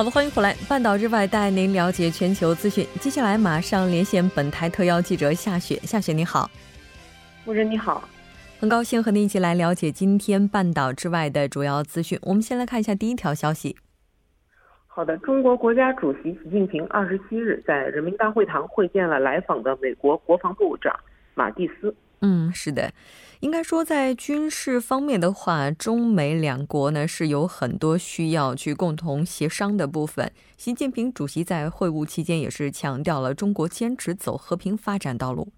好的，欢迎回来，半岛之外带您了解全球资讯。接下来马上连线本台特邀记者夏雪，夏雪你好，夫人你好，很高兴和您一起来了解今天半岛之外的主要资讯。我们先来看一下第一条消息。好的，中国国家主席习近平二十七日在人民大会堂会见了来访的美国国防部长马蒂斯。嗯，是的。应该说，在军事方面的话，中美两国呢是有很多需要去共同协商的部分。习近平主席在会晤期间也是强调了中国坚持走和平发展道路。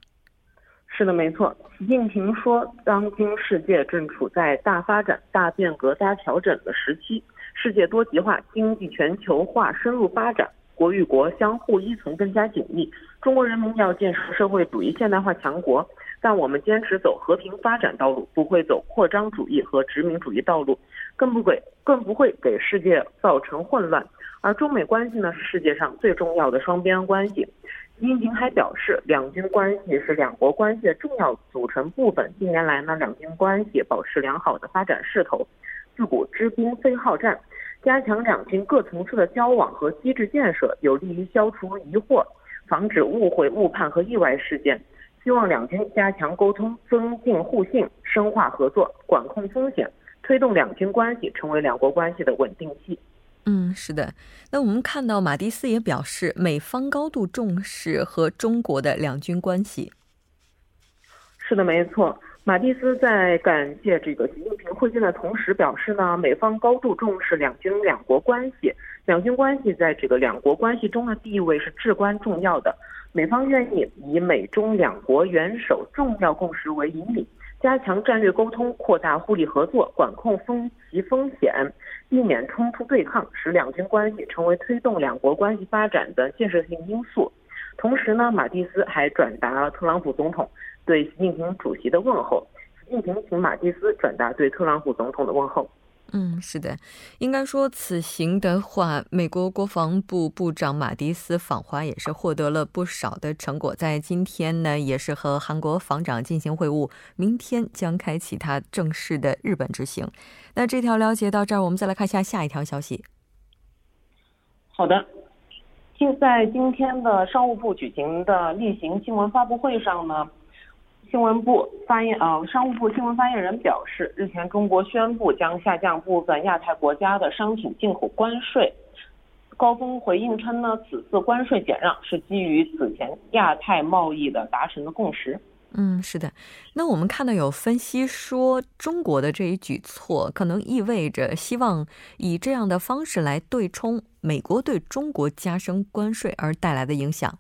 是的，没错。习近平说，当今世界正处在大发展、大变革、大调整的时期，世界多极化、经济全球化深入发展，国与国相互依存更加紧密。中国人民要建设社会主义现代化强国。但我们坚持走和平发展道路，不会走扩张主义和殖民主义道路，更不给更不会给世界造成混乱。而中美关系呢，是世界上最重要的双边关系。习近平还表示，两军关系是两国关系的重要组成部分。近年来呢，两军关系保持良好的发展势头。自古知兵非好战，加强两军各层次的交往和机制建设，有利于消除疑惑，防止误会、误判和意外事件。希望两军加强沟通，增进互信，深化合作，管控风险，推动两军关系成为两国关系的稳定器。嗯，是的。那我们看到马蒂斯也表示，美方高度重视和中国的两军关系。是的，没错。马蒂斯在感谢这个习近平会见的同时表示呢，美方高度重视两军两国关系，两军关系在这个两国关系中的地位是至关重要的。美方愿意以美中两国元首重要共识为引领，加强战略沟通，扩大互利合作，管控分歧风险，避免冲突对抗，使两军关系成为推动两国关系发展的建设性因素。同时呢，马蒂斯还转达了特朗普总统对习近平主席的问候。习近平请马蒂斯转达对特朗普总统的问候。嗯，是的，应该说此行的话，美国国防部部长马蒂斯访华也是获得了不少的成果。在今天呢，也是和韩国防长进行会晤，明天将开启他正式的日本之行。那这条了解到这儿，我们再来看一下下一条消息。好的，就在今天的商务部举行的例行新闻发布会上呢。新闻部发言，呃，商务部新闻发言人表示，日前中国宣布将下降部分亚太国家的商品进口关税。高峰回应称呢，此次关税减让是基于此前亚太贸易的达成的共识。嗯，是的。那我们看到有分析说，中国的这一举措可能意味着希望以这样的方式来对冲美国对中国加征关税而带来的影响。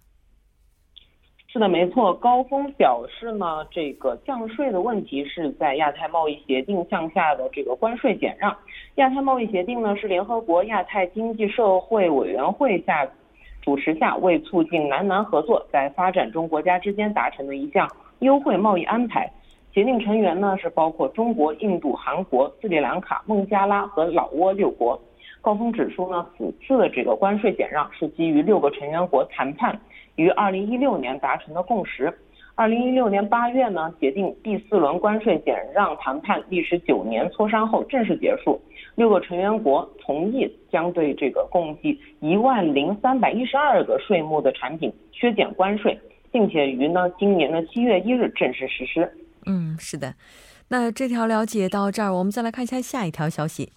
是的，没错。高峰表示呢，这个降税的问题是在亚太贸易协定向下的这个关税减让。亚太贸易协定呢是联合国亚太经济社会委员会下主持下，为促进南南合作，在发展中国家之间达成的一项优惠贸易安排。协定成员呢是包括中国、印度、韩国、斯里兰卡、孟加拉和老挝六国。高峰指出呢，此次的这个关税减让是基于六个成员国谈判。于二零一六年达成的共识。二零一六年八月呢，协定第四轮关税减让谈判历时九年磋商后正式结束。六个成员国同意将对这个共计一万零三百一十二个税目的产品削减关税，并且于呢今年的七月一日正式实施。嗯，是的。那这条了解到这儿，我们再来看一下下一条消息。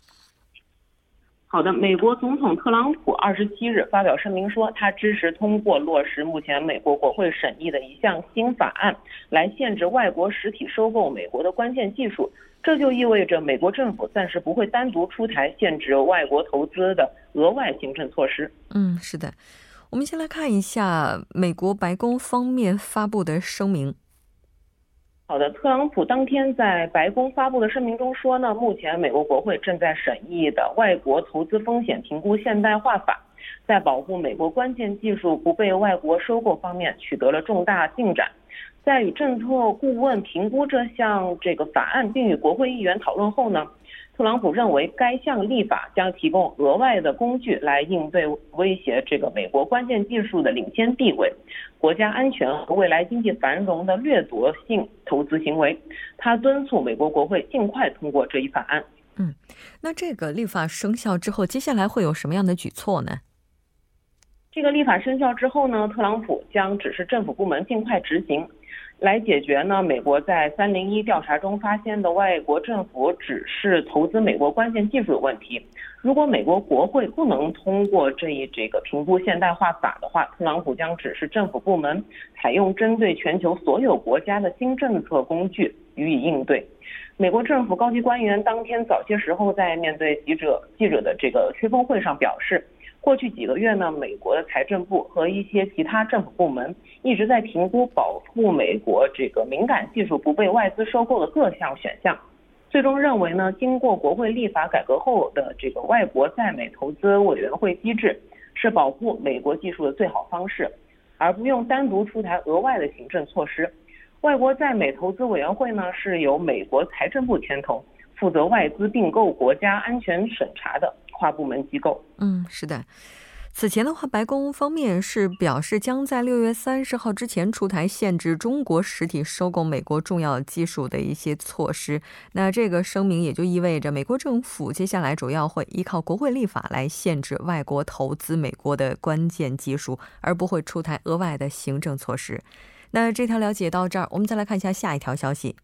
好的，美国总统特朗普二十七日发表声明说，他支持通过落实目前美国国会审议的一项新法案，来限制外国实体收购美国的关键技术。这就意味着美国政府暂时不会单独出台限制外国投资的额外行政措施。嗯，是的。我们先来看一下美国白宫方面发布的声明。好的，特朗普当天在白宫发布的声明中说呢，目前美国国会正在审议的外国投资风险评估现代化法，在保护美国关键技术不被外国收购方面取得了重大进展。在与政策顾问评估这项这个法案并与国会议员讨论后呢。特朗普认为，该项立法将提供额外的工具来应对威胁这个美国关键技术的领先地位、国家安全和未来经济繁荣的掠夺性投资行为。他敦促美国国会尽快通过这一法案。嗯，那这个立法生效之后，接下来会有什么样的举措呢？这个立法生效之后呢，特朗普将指示政府部门尽快执行。来解决呢？美国在三零一调查中发现的外国政府只是投资美国关键技术的问题。如果美国国会不能通过这一这个评估现代化法的话，特朗普将指示政府部门采用针对全球所有国家的新政策工具予以应对。美国政府高级官员当天早些时候在面对记者记者的这个吹风会上表示。过去几个月呢，美国的财政部和一些其他政府部门一直在评估保护美国这个敏感技术不被外资收购的各项选项，最终认为呢，经过国会立法改革后的这个外国在美投资委员会机制是保护美国技术的最好方式，而不用单独出台额外的行政措施。外国在美投资委员会呢是由美国财政部牵头，负责外资并购国家安全审查的。跨部门机构，嗯，是的。此前的话，白宫方面是表示将在六月三十号之前出台限制中国实体收购美国重要技术的一些措施。那这个声明也就意味着，美国政府接下来主要会依靠国会立法来限制外国投资美国的关键技术，而不会出台额外的行政措施。那这条了解到这儿，我们再来看一下下一条消息。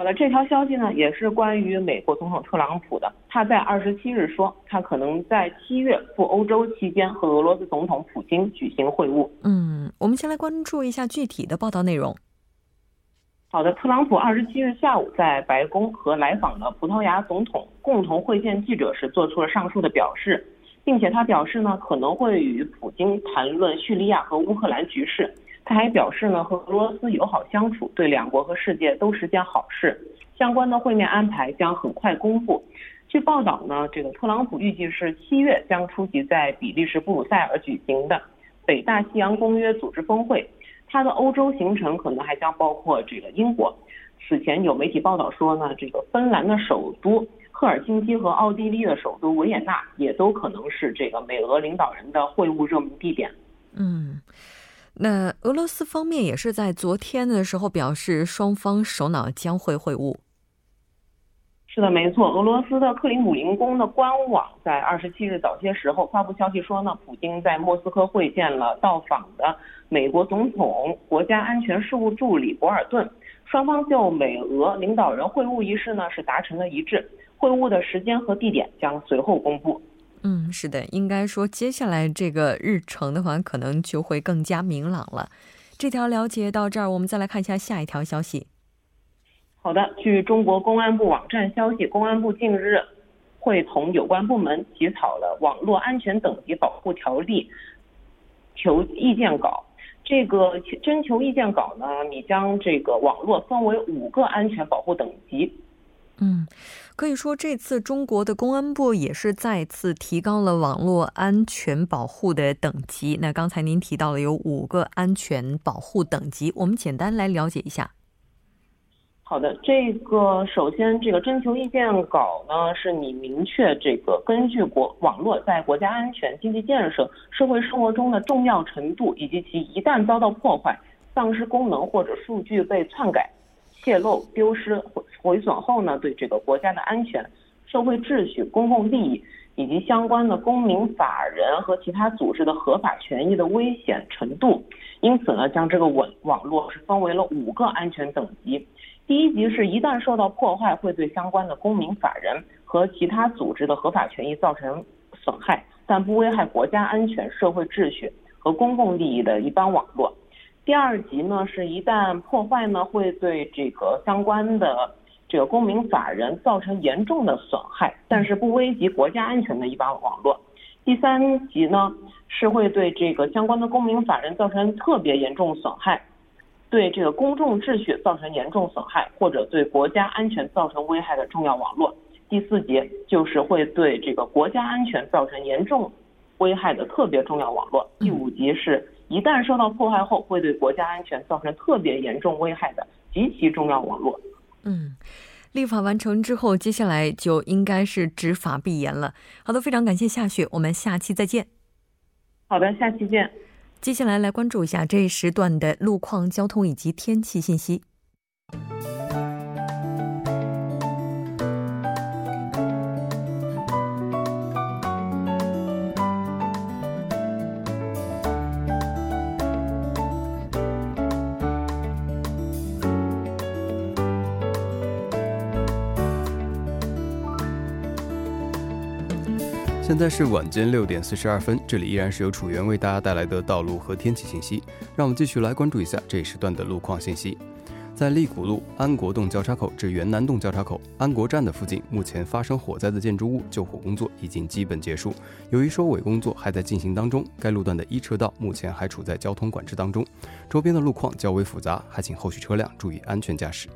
好了，这条消息呢也是关于美国总统特朗普的。他在二十七日说，他可能在七月赴欧洲期间和俄罗斯总统普京举行会晤。嗯，我们先来关注一下具体的报道内容。好的，特朗普二十七日下午在白宫和来访的葡萄牙总统共同会见记者时，做出了上述的表示，并且他表示呢可能会与普京谈论叙利亚和乌克兰局势。他还表示呢，和俄罗斯友好相处对两国和世界都是件好事。相关的会面安排将很快公布。据报道呢，这个特朗普预计是七月将出席在比利时布鲁塞尔举行的北大西洋公约组织峰会。他的欧洲行程可能还将包括这个英国。此前有媒体报道说呢，这个芬兰的首都赫尔辛基和奥地利的首都维也纳也都可能是这个美俄领导人的会晤热门地点。嗯。那俄罗斯方面也是在昨天的时候表示，双方首脑将会会晤。是的，没错。俄罗斯的克里姆林宫的官网在二十七日早些时候发布消息说呢，普京在莫斯科会见了到访的美国总统国家安全事务助理博尔顿，双方就美俄领导人会晤一事呢是达成了一致，会晤的时间和地点将随后公布。嗯，是的，应该说接下来这个日程的话，可能就会更加明朗了。这条了解到这儿，我们再来看一下下一条消息。好的，据中国公安部网站消息，公安部近日会同有关部门起草了《网络安全等级保护条例》求意见稿。这个征求意见稿呢，你将这个网络分为五个安全保护等级。嗯，可以说这次中国的公安部也是再次提高了网络安全保护的等级。那刚才您提到了有五个安全保护等级，我们简单来了解一下。好的，这个首先这个征求意见稿呢，是你明确这个根据国网络在国家安全、经济建设、社会生活中的重要程度，以及其一旦遭到破坏、丧失功能或者数据被篡改。泄露、丢失、毁损后呢，对这个国家的安全、社会秩序、公共利益以及相关的公民、法人和其他组织的合法权益的危险程度，因此呢，将这个网网络是分为了五个安全等级。第一级是一旦受到破坏，会对相关的公民、法人。和其他组织的合法权益造成损害，但不危害国家安全、社会秩序和公共利益的一般网络。第二级呢，是一旦破坏呢，会对这个相关的这个公民法人造成严重的损害，但是不危及国家安全的一般网络。第三级呢，是会对这个相关的公民法人造成特别严重损害，对这个公众秩序造成严重损害，或者对国家安全造成危害的重要网络。第四节就是会对这个国家安全造成严重危害的特别重要网络。第五级是一旦受到破坏后，会对国家安全造成特别严重危害的极其重要网络。嗯。立法完成之后，接下来就应该是执法必严了。好的，非常感谢夏雪，我们下期再见。好的，下期见。接下来来关注一下这一时段的路况、交通以及天气信息。现在是晚间六点四十二分，这里依然是由楚源为大家带来的道路和天气信息。让我们继续来关注一下这一时段的路况信息。在利谷路安国洞交叉口至元南洞交叉口安国站的附近，目前发生火灾的建筑物救火工作已经基本结束，由于收尾工作还在进行当中，该路段的一车道目前还处在交通管制当中，周边的路况较为复杂，还请后续车辆注意安全驾驶。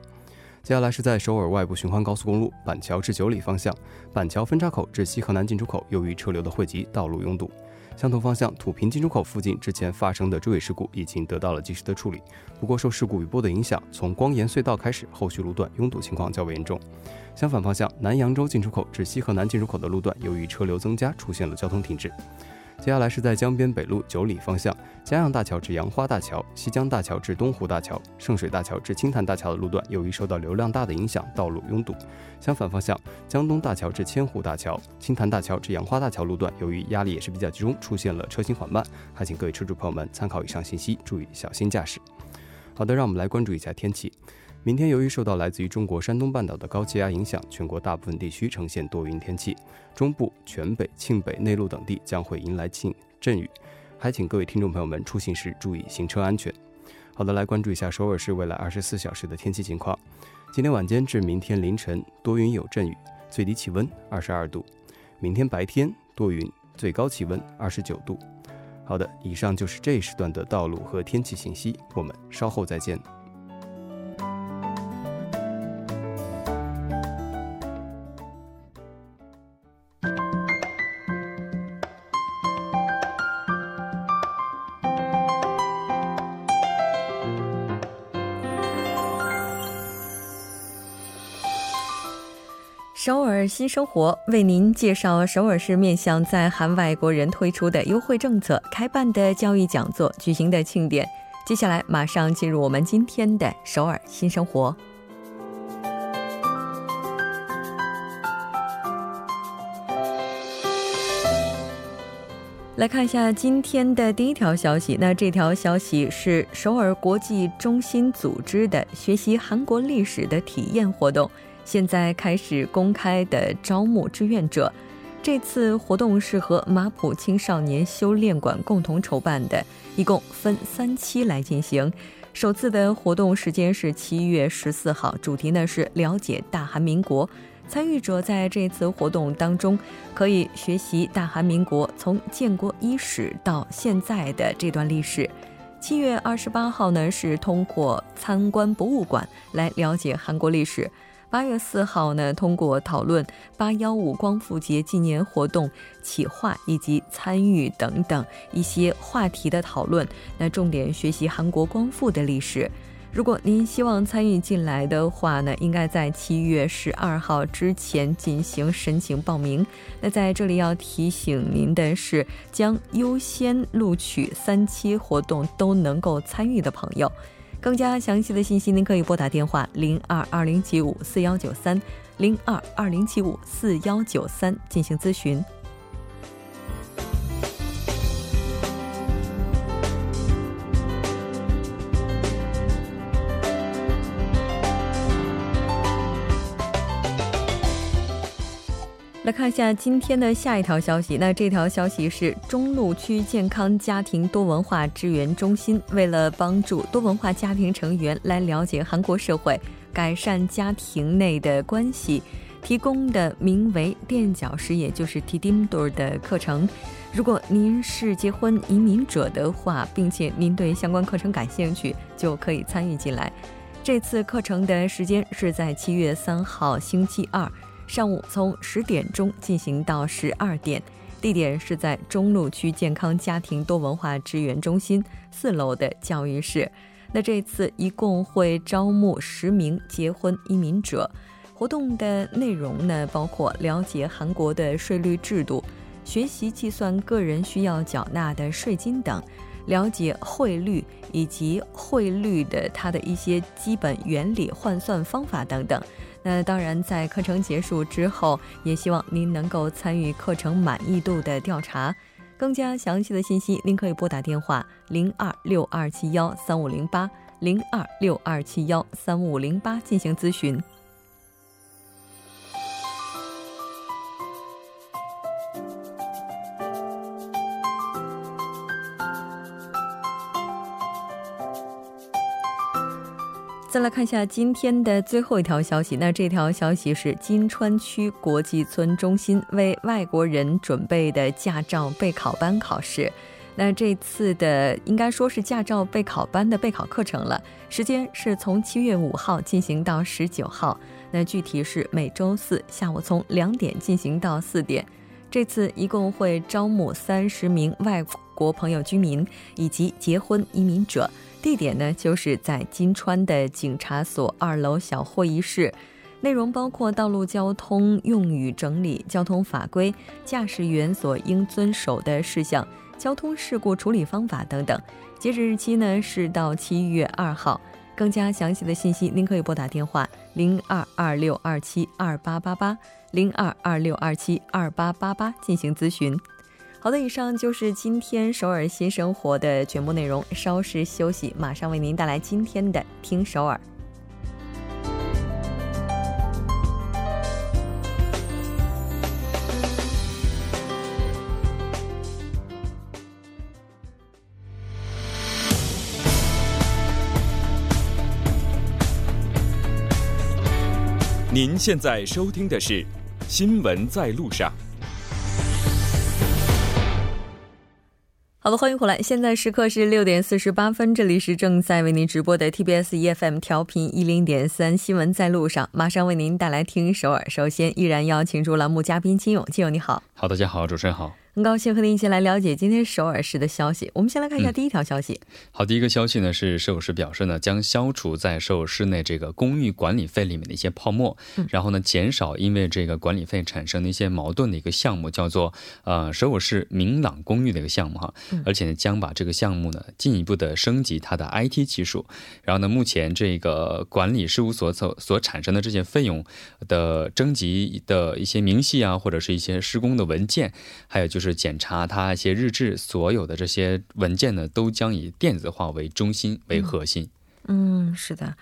接下来是在首尔外部循环高速公路板桥至九里方向，板桥分叉口至西河南进出口，由于车流的汇集，道路拥堵。相同方向土平进出口附近之前发生的追尾事故已经得到了及时的处理，不过受事故余波的影响，从光岩隧道开始，后续路段拥堵情况较为严重。相反方向南扬州进出口至西河南进出口的路段，由于车流增加，出现了交通停滞。接下来是在江边北路九里方向，江阳大桥至杨花大桥、西江大桥至东湖大桥、圣水大桥至青潭大桥的路段，由于受到流量大的影响，道路拥堵。相反方向，江东大桥至千湖大桥、青潭大桥至杨花大桥路段，由于压力也是比较集中，出现了车行缓慢，还请各位车主朋友们参考以上信息，注意小心驾驶。好的，让我们来关注一下天气。明天由于受到来自于中国山东半岛的高气压影响，全国大部分地区呈现多云天气，中部、全北、庆北、内陆等地将会迎来晴阵雨，还请各位听众朋友们出行时注意行车安全。好的，来关注一下首尔市未来二十四小时的天气情况。今天晚间至明天凌晨多云有阵雨，最低气温二十二度；明天白天多云，最高气温二十九度。好的，以上就是这一时段的道路和天气信息，我们稍后再见。首尔新生活为您介绍首尔市面向在韩外国人推出的优惠政策、开办的教育讲座、举行的庆典。接下来马上进入我们今天的首尔新生活。来看一下今天的第一条消息，那这条消息是首尔国际中心组织的学习韩国历史的体验活动。现在开始公开的招募志愿者。这次活动是和马普青少年修炼馆共同筹办的，一共分三期来进行。首次的活动时间是七月十四号，主题呢是了解大韩民国。参与者在这次活动当中可以学习大韩民国从建国伊始到现在的这段历史。七月二十八号呢是通过参观博物馆来了解韩国历史。八月四号呢，通过讨论八幺五光复节纪念活动企划以及参与等等一些话题的讨论，那重点学习韩国光复的历史。如果您希望参与进来的话呢，应该在七月十二号之前进行申请报名。那在这里要提醒您的是，将优先录取三期活动都能够参与的朋友。更加详细的信息，您可以拨打电话零二二零七五四幺九三零二二零七五四幺九三进行咨询。来看一下今天的下一条消息。那这条消息是中路区健康家庭多文化支援中心为了帮助多文化家庭成员来了解韩国社会、改善家庭内的关系，提供的名为“垫脚石”也就是 “Tidimdor” 的课程。如果您是结婚移民者的话，并且您对相关课程感兴趣，就可以参与进来。这次课程的时间是在七月三号星期二。上午从十点钟进行到十二点，地点是在中路区健康家庭多文化支援中心四楼的教育室。那这次一共会招募十名结婚移民者。活动的内容呢，包括了解韩国的税率制度，学习计算个人需要缴纳的税金等，了解汇率以及汇率的它的一些基本原理、换算方法等等。那当然，在课程结束之后，也希望您能够参与课程满意度的调查。更加详细的信息，您可以拨打电话零二六二七幺三五零八零二六二七幺三五零八进行咨询。再来看一下今天的最后一条消息。那这条消息是金川区国际村中心为外国人准备的驾照备考班考试。那这次的应该说是驾照备考班的备考课程了，时间是从七月五号进行到十九号。那具体是每周四下午从两点进行到四点。这次一共会招募三十名外国朋友居民以及结婚移民者。地点呢，就是在金川的警察所二楼小会议室，内容包括道路交通用语整理、交通法规、驾驶员所应遵守的事项、交通事故处理方法等等。截止日期呢是到七月二号。更加详细的信息，您可以拨打电话零二二六二七二八八八零二二六二七二八八八进行咨询。好的，以上就是今天首尔新生活的全部内容。稍事休息，马上为您带来今天的《听首尔》。您现在收听的是《新闻在路上》。好的，欢迎回来。现在时刻是六点四十八分，这里是正在为您直播的 TBS EFM 调频一零点三新闻在路上，马上为您带来听首尔。首先，依然邀请出栏目嘉宾金勇，金勇你好。好，大家好，主持人好。很高兴和您一起来了解今天首尔市的消息。我们先来看一下第一条消息。好，第一个消息呢是首尔市表示呢将消除在首尔市内这个公寓管理费里面的一些泡沫，然后呢减少因为这个管理费产生的一些矛盾的一个项目，叫做呃首尔市明朗公寓的一个项目哈。而且呢将把这个项目呢进一步的升级它的 IT 技术。然后呢目前这个管理事务所所所产生的这些费用的征集的一些明细啊，或者是一些施工的文件，还有就是。是检查他一些日志，所有的这些文件呢，都将以电子化为中心为核心。嗯，是的。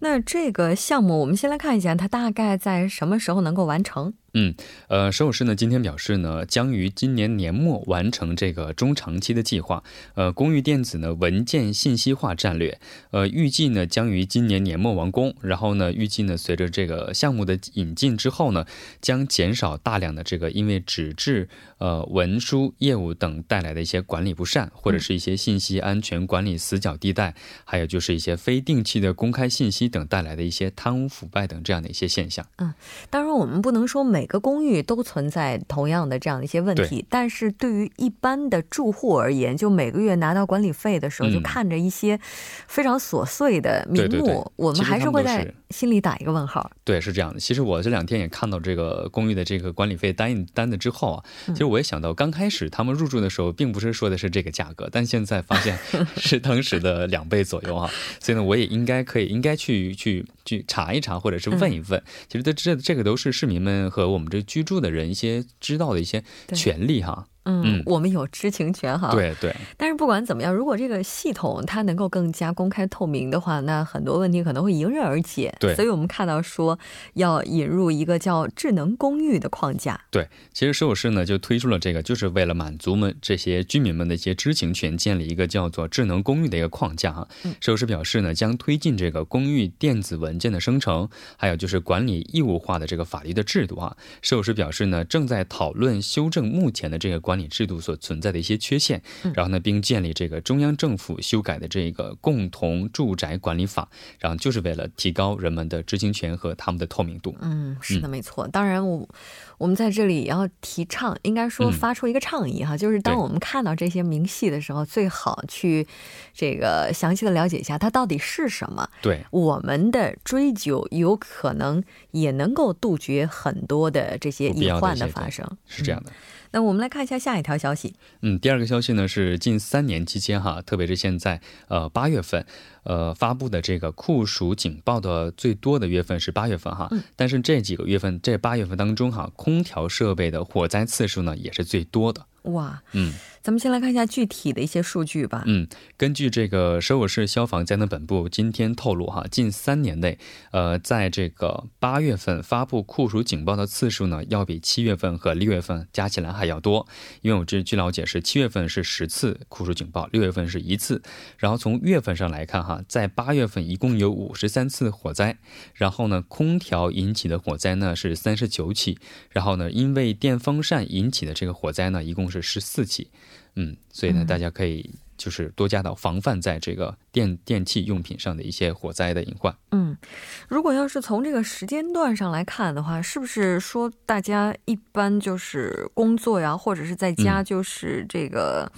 那这个项目，我们先来看一下，它大概在什么时候能够完成？嗯，呃，首尔市呢今天表示呢，将于今年年末完成这个中长期的计划，呃，公寓电子呢文件信息化战略，呃，预计呢将于今年年末完工。然后呢，预计呢随着这个项目的引进之后呢，将减少大量的这个因为纸质呃文书业务等带来的一些管理不善，或者是一些信息安全管理死角地带，还有就是一些非定期的公开信息等带来的一些贪污腐败等这样的一些现象。嗯，当然我们不能说每每个公寓都存在同样的这样的一些问题，但是对于一般的住户而言，就每个月拿到管理费的时候，就看着一些非常琐碎的名目，我们还是会在心里打一个问号。对，是这样的。其实我这两天也看到这个公寓的这个管理费单单子之后啊，其实我也想到，刚开始他们入住的时候，并不是说的是这个价格，但现在发现是当时的两倍左右啊。所以呢，我也应该可以应该去去去查一查，或者是问一问。其实这这这个都是市民们和我们这居住的人一些知道的一些权利哈。嗯，我们有知情权哈。对对。但是不管怎么样，如果这个系统它能够更加公开透明的话，那很多问题可能会迎刃而解。对。所以我们看到说要引入一个叫智能公寓的框架。对，其实首市呢就推出了这个，就是为了满足们这些居民们的一些知情权，建立一个叫做智能公寓的一个框架哈。首市表示呢，将推进这个公寓电子文件的生成，还有就是管理义务化的这个法律的制度啊。首市表示呢，正在讨论修正目前的这个管理制度所存在的一些缺陷，然后呢，并建立这个中央政府修改的这个共同住宅管理法，然后就是为了提高人们的知情权和他们的透明度。嗯，是的，没错。当然，我我们在这里也要提倡，应该说发出一个倡议哈，就是当我们看到这些明细的时候，最好去这个详细的了解一下它到底是什么。对，我们的追究有可能也能够杜绝很多的这些隐患的发生。是这样的。那我们来看一下下一条消息。嗯，第二个消息呢是近三年期间哈，特别是现在呃八月份，呃发布的这个酷暑警报的最多的月份是八月份哈。嗯。但是这几个月份，这八月份当中哈，空调设备的火灾次数呢也是最多的。哇，嗯，咱们先来看一下具体的一些数据吧。嗯，根据这个首尔市消防灾难本部今天透露，哈，近三年内，呃，在这个八月份发布酷暑警报的次数呢，要比七月份和六月份加起来还要多。因为我这据了解是七月份是十次酷暑警报，六月份是一次。然后从月份上来看，哈，在八月份一共有五十三次火灾，然后呢，空调引起的火灾呢是三十九起，然后呢，因为电风扇引起的这个火灾呢，一共。是十四起，嗯，所以呢，大家可以就是多加到防范在这个电电器用品上的一些火灾的隐患。嗯，如果要是从这个时间段上来看的话，是不是说大家一般就是工作呀，或者是在家就是这个。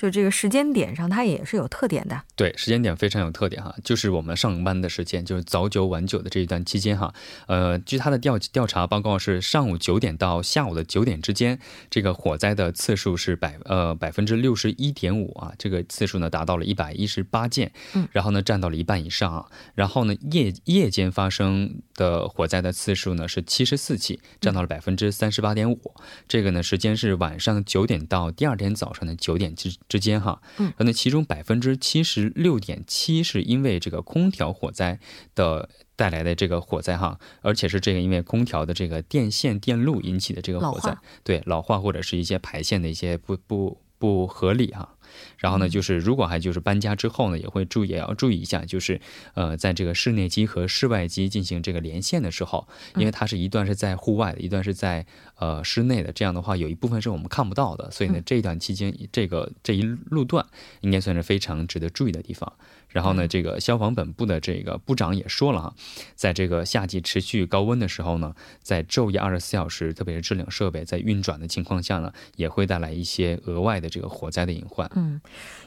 就这个时间点上，它也是有特点的。对，时间点非常有特点哈，就是我们上班的时间，就是早九晚九的这一段期间哈。呃，据他的调调查报告是，上午九点到下午的九点之间，这个火灾的次数是百呃百分之六十一点五啊，这个次数呢达到了一百一十八件，嗯，然后呢占到了一半以上啊。然后呢夜夜间发生的火灾的次数呢是七十四起，占到了百分之三十八点五。这个呢时间是晚上九点到第二天早上的九点之。之间哈，嗯，那其中百分之七十六点七是因为这个空调火灾的带来的这个火灾哈，而且是这个因为空调的这个电线电路引起的这个火灾，对老化或者是一些排线的一些不不不合理哈。然后呢，就是如果还就是搬家之后呢，也会注意也要注意一下，就是呃，在这个室内机和室外机进行这个连线的时候，因为它是一段是在户外的，一段是在呃室内的，这样的话有一部分是我们看不到的，所以呢，这一段期间这个这一路段应该算是非常值得注意的地方。然后呢，这个消防本部的这个部长也说了哈，在这个夏季持续高温的时候呢，在昼夜二十四小时，特别是制冷设备在运转的情况下呢，也会带来一些额外的这个火灾的隐患。嗯，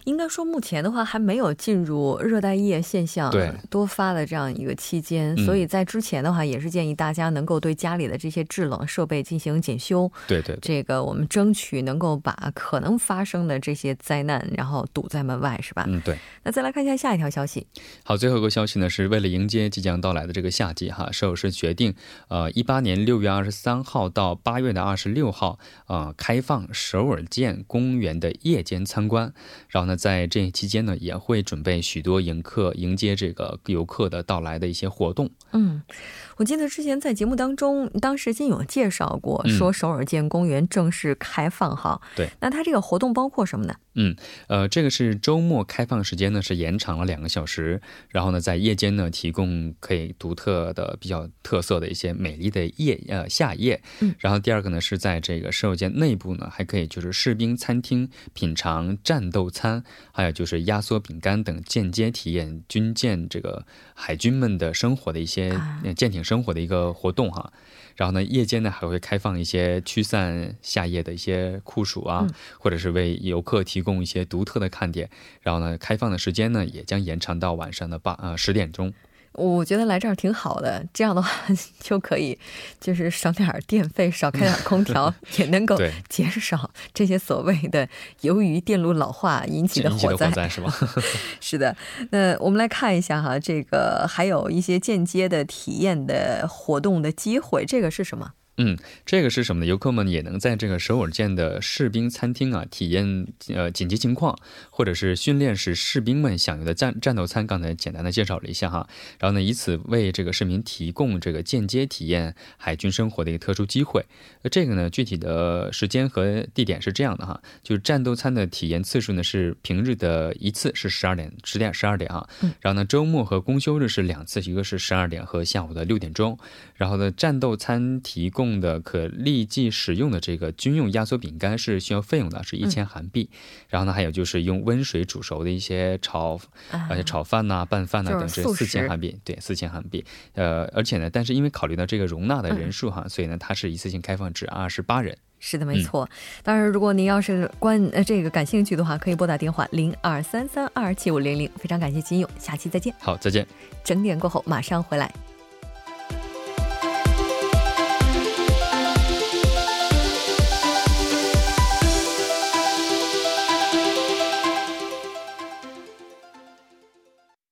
应该说目前的话还没有进入热带夜现象多发的这样一个期间，所以在之前的话也是建议大家能够对家里的这些制冷设备进行检修。对对，这个我们争取能够把可能发生的这些灾难然后堵在门外，是吧？嗯，对。那再来看一下下。一条消息，好，最后一个消息呢，是为了迎接即将到来的这个夏季哈，首尔市决定，呃，一八年六月二十三号到八月的二十六号，呃，开放首尔建公园的夜间参观，然后呢，在这期间呢，也会准备许多迎客迎接这个游客的到来的一些活动。嗯，我记得之前在节目当中，当时金勇介绍过，说首尔建公园正式开放哈。对，那它这个活动包括什么呢？嗯，呃，这个是周末开放时间呢是延长了两个小时，然后呢在夜间呢提供可以独特的、比较特色的一些美丽的夜呃夏夜。嗯，然后第二个呢是在这个射手间内部呢还可以就是士兵餐厅品尝战斗餐，还有就是压缩饼干等间接体验军舰这个海军们的生活的一些舰艇生活的一个活动哈。然后呢，夜间呢还会开放一些驱散夏夜的一些酷暑啊，或者是为游客提供一些独特的看点。然后呢，开放的时间呢也将延长到晚上的八呃十点钟。我觉得来这儿挺好的，这样的话就可以，就是省点电费，少开点空调，也能够减少这些所谓的由于电路老化引起的火灾，是吗？是的。那我们来看一下哈，这个还有一些间接的体验的活动的机会，这个是什么？嗯，这个是什么呢？游客们也能在这个首尔舰的士兵餐厅啊，体验呃紧急情况或者是训练时士兵们享用的战战斗餐。刚才简单的介绍了一下哈，然后呢，以此为这个市民提供这个间接体验海军生活的一个特殊机会。那这个呢，具体的时间和地点是这样的哈，就是战斗餐的体验次数呢是平日的一次是十二点十点十二点啊，然后呢周末和公休日是两次，一个是十二点和下午的六点钟。然后呢，战斗餐提供。用的可立即使用的这个军用压缩饼干是需要费用的，是一千韩币。然后呢，还有就是用温水煮熟的一些炒，而且炒饭呐、拌饭呐等，这四千韩币。对，四千韩币。呃，而且呢，但是因为考虑到这个容纳的人数哈，所以呢，它是一次性开放至二十八人。是的，没错。当然，如果您要是关呃这个感兴趣的话，可以拨打电话零二三三二七五零零。非常感谢金勇，下期再见。好，再见。整点过后马上回来。